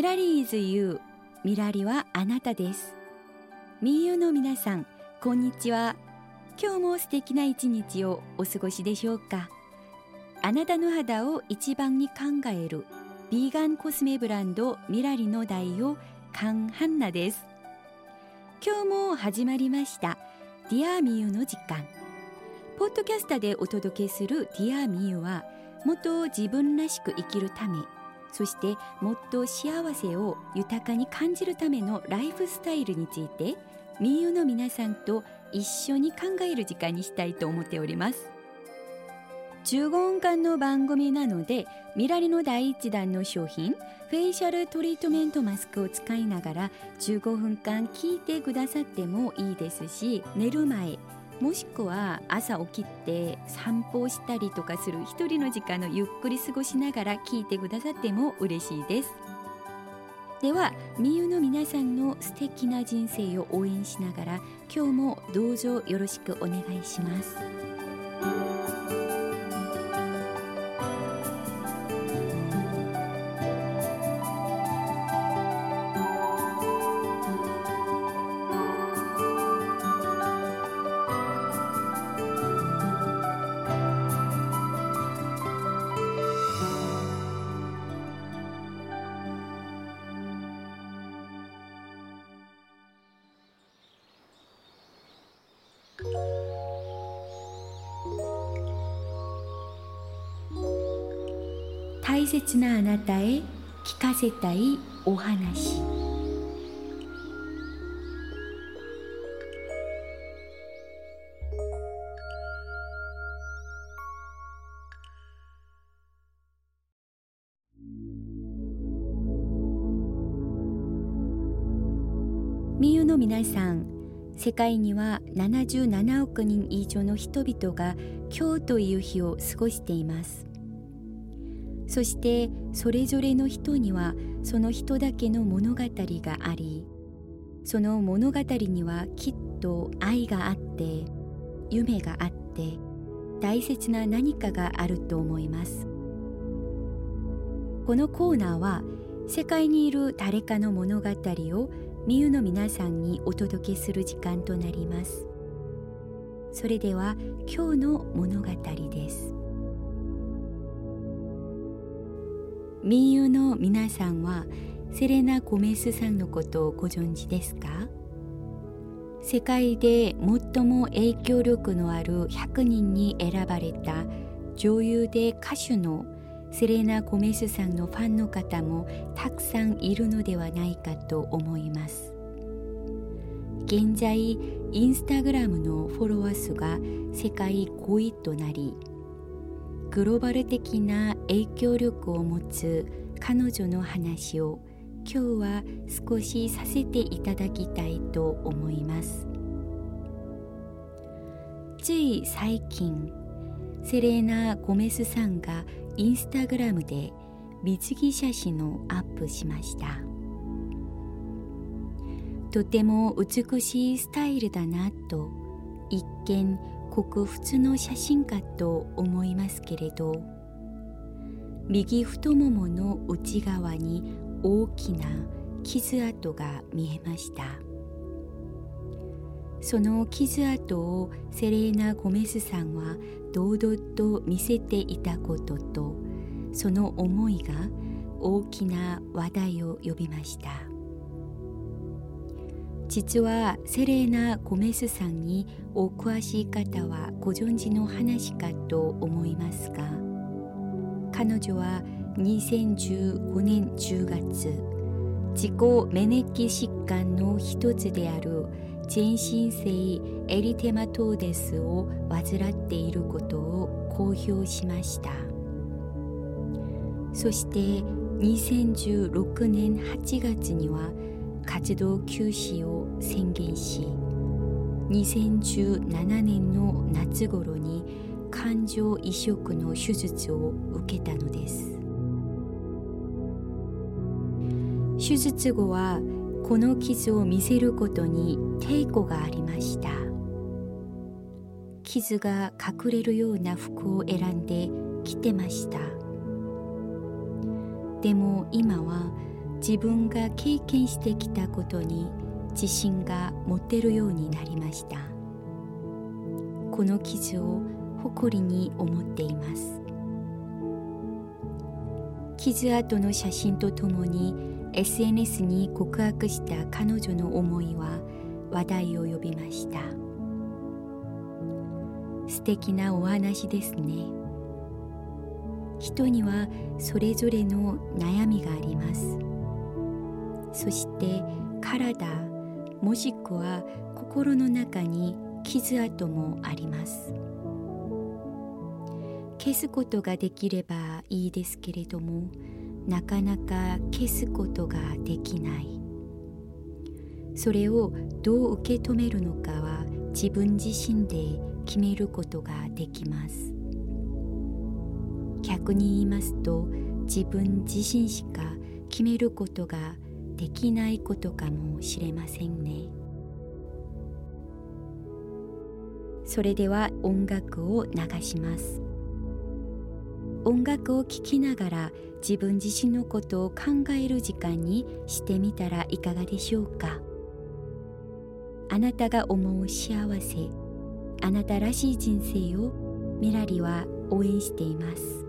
ミラリーズユーミラリはあなたです。みゆの皆さんこんにちは。今日も素敵な一日をお過ごしでしょうか。あなたの肌を一番に考えるビーガンコスメブランドミラリの代表カンハンナです。今日も始まりましたディアミユの時間。ポッドキャスターでお届けするディアミユはもっと自分らしく生きるためそしてもっと幸せを豊かに感じるためのライフスタイルについてみゆの皆さんと一緒に考える時間にしたいと思っております。15分間の番組なのでミラリの第一弾の商品フェイシャルトリートメントマスクを使いながら15分間聞いてくださってもいいですし寝る前もしくは朝起きて散歩をしたりとかする一人の時間のゆっくり過ごしながら聞いてくださっても嬉しいです。ではみゆの皆さんの素敵な人生を応援しながら今日もどうぞよろしくお願いします。大切なあなたへ聞かせたいお話。みゆの皆さん世界には77億人以上の人々が今日という日を過ごしています。そしてそれぞれの人にはその人だけの物語がありその物語にはきっと愛があって夢があって大切な何かがあると思います。このコーナーは世界にいる誰かの物語をみゆの皆さんにお届けする時間となります。それでは今日の物語です。民友の皆さんはセレナ・ゴメスさんのことをご存知ですか？世界で最も影響力のある100人に選ばれた女優で歌手のセレナ・ゴメスさんのファンの方もたくさんいるのではないかと思います。現在インスタグラムのフォロワー数が世界5位となりグローバル的な影響力を持つ彼女の話を今日は少しさせていただきたいと思います。つい最近セレーナ・ゴメスさんがインスタグラムで水着写真をアップしました。とても美しいスタイルだなと一見ごく普通の写真かと思いますけれど右太ももの内側に大きな傷跡が見えました。その傷跡をセレーナ・ゴメスさんは堂々と見せていたこととその思いが大きな話題を呼びました。実はセレーナ・ゴメスさんにお詳しい方はご存知の話かと思いますが彼女は2015年10月自己免疫疾患の一つである全身性エリテマトーデスを患っていることを公表しました。そして2016年8月には活動休止を宣言し2017年の夏頃に感情移植の手術を受けたのです。手術後はこの傷を見せることに抵抗がありました。傷が隠れるような服を選んで着てました。でも今は自分が経験してきたことに自信が持てるようになりました。この傷を誇りに思っています。傷跡の写真とともに SNS に告白した彼女の思いは話題を呼びました。素敵なお話ですね。人にはそれぞれの悩みがあります。そして体もしくは心の中に傷跡もあります。消すことができればいいですけれどもなかなか消すことができない。それをどう受け止めるのかは自分自身で決めることができます。逆に言いますと自分自身しか決めることができないできないことかもしれませんね。それでは音楽を流します。音楽を聴きながら自分自身のことを考える時間にしてみたらいかがでしょうか。あなたが思う幸せあなたらしい人生をミラリは応援しています。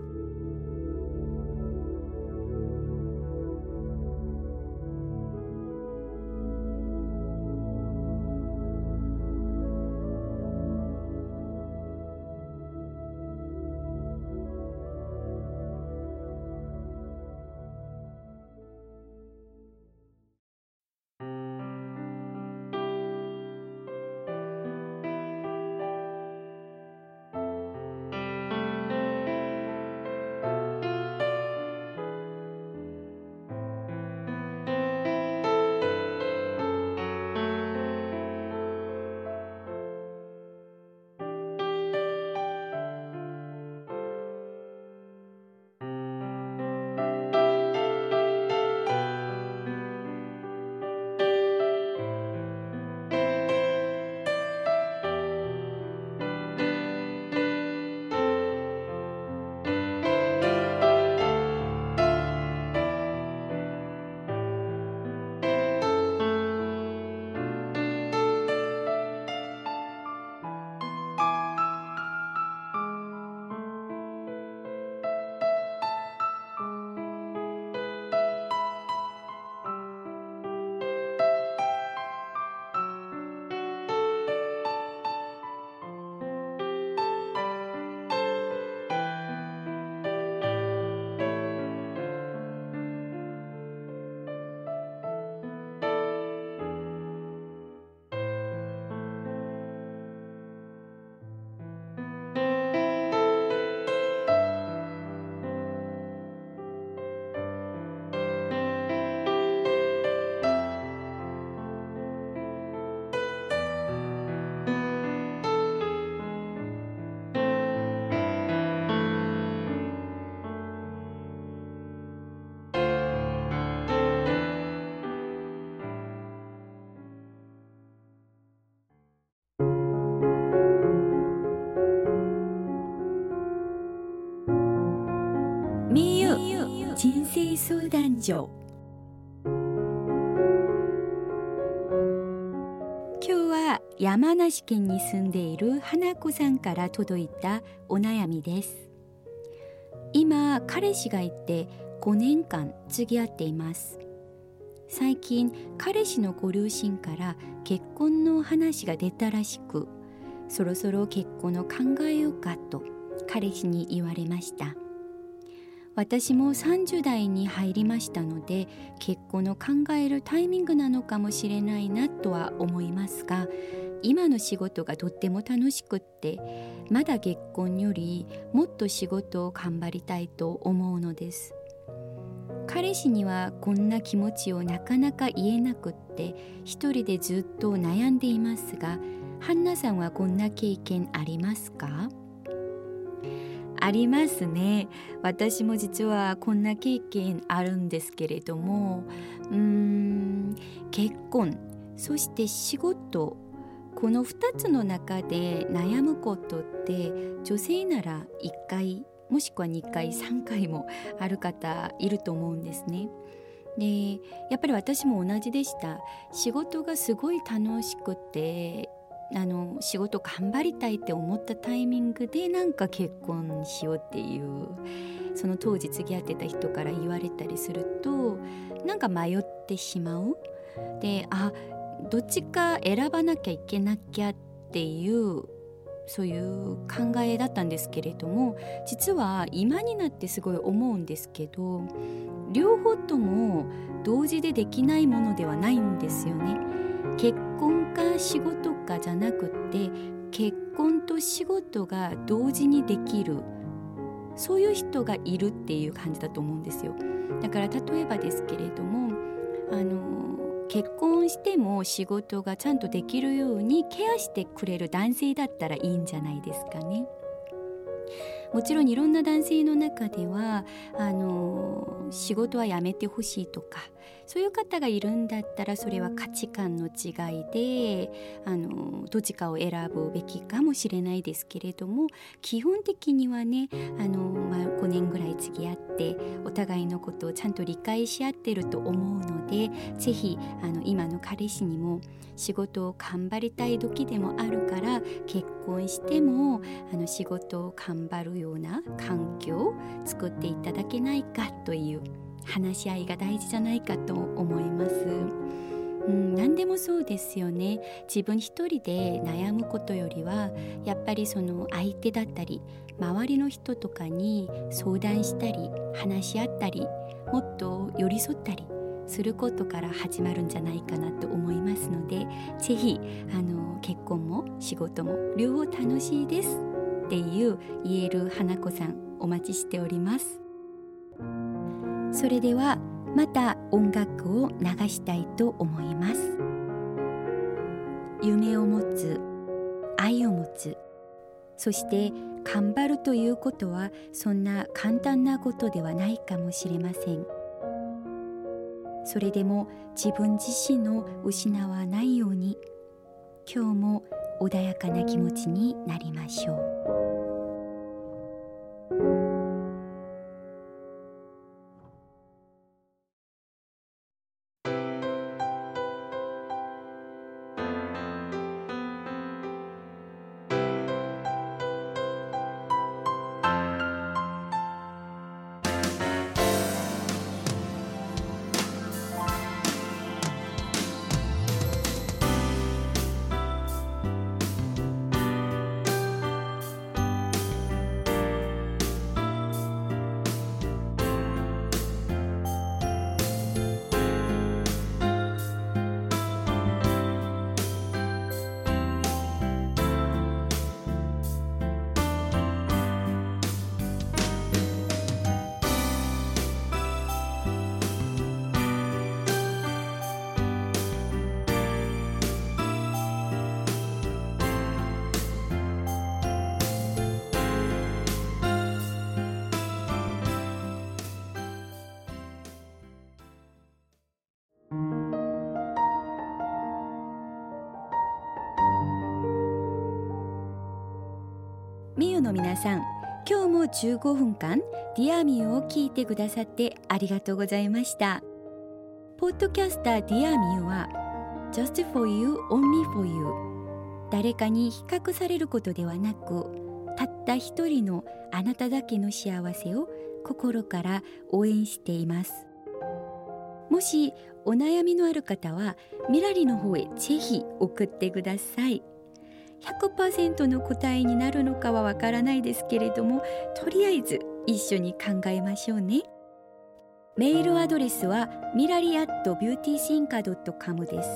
人生相談所。今日は山梨県に住んでいる花子さんから届いたお悩みです。今彼氏がいて5年間付き合っています。最近彼氏のご両親から結婚の話が出たらしくそろそろ結婚を考えようかと彼氏に言われました。私も30代に入りましたので結婚を考えるタイミングなのかもしれないなとは思いますが今の仕事がとっても楽しくってまだ結婚よりもっと仕事を頑張りたいと思うのです。彼氏にはこんな気持ちをなかなか言えなくって一人でずっと悩んでいますがハンナさんはこんな経験ありますか？ありますね私も実はこんな経験あるんですけれどもうーん結婚そして仕事この2つの中で悩むことって女性なら1回もしくは2回3回もある方いると思うんですね。でやっぱり私も同じでした仕事がすごい楽しくてあの仕事頑張りたいって思ったタイミングでなんか結婚しようっていうその当時付き合ってた人から言われたりするとなんか迷ってしまうであどっちか選ばなきゃいけなきゃっていうそういう考えだったんですけれども実は今になってすごい思うんですけど両方とも同時でできないものではないんですよね。結仕事かじゃなくって結婚と仕事が同時にできるそういう人がいるっていう感じだと思うんですよ。だから例えばですけれどもあの結婚しても仕事がちゃんとできるようにケアしてくれる男性だったらいいんじゃないですかね。もちろんいろんな男性の中ではあの仕事は辞めてほしいとかそういう方がいるんだったらそれは価値観の違いであのどっちかを選ぶべきかもしれないですけれども基本的にはねあの、まあ、5年ぐらい付き合ってお互いのことをちゃんと理解し合ってると思うので是非あの今の彼氏にも仕事を頑張りたい時でもあるから結婚してもあの仕事を頑張るような環境を作っていただけないかという話し合いが大事じゃないかと思います。うん、何でもそうですよね自分一人で悩むことよりはやっぱりその相手だったり周りの人とかに相談したり話し合ったりもっと寄り添ったりすることから始まるんじゃないかなと思いますので是非あの結婚も仕事も両方楽しいですっていう言える花子さんお待ちしておりますそれではまた音楽を流したいと思います夢を持つ愛を持つそして頑張るということはそんな簡単なことではないかもしれません。それでも自分自身を失わないように今日も穏やかな気持ちになりましょう。みゆの皆さん今日も15分間ディアミューを聞いてくださってありがとうございました。ポッドキャスターディアミューは Just for you, only for you 誰かに比較されることではなくたった一人のあなただけの幸せを心から応援しています。もしお悩みのある方はミラリの方へぜひ送ってください。100%の答えになるのかはわからないですけれどもとりあえず一緒に考えましょうね。メールアドレスはミラリアットビューティーシンカドットカムです。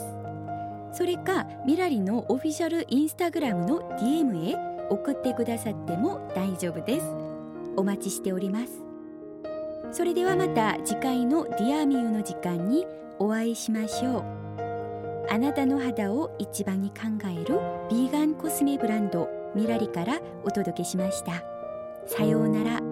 それかミラリのオフィシャルインスタグラムの DM へ送ってくださっても大丈夫です。お待ちしております。それではまた次回のディアミューの時間にお会いしましょう。あなたの肌を一番に考えるビーガンコスメブランドミラリからお届けしました。さようなら。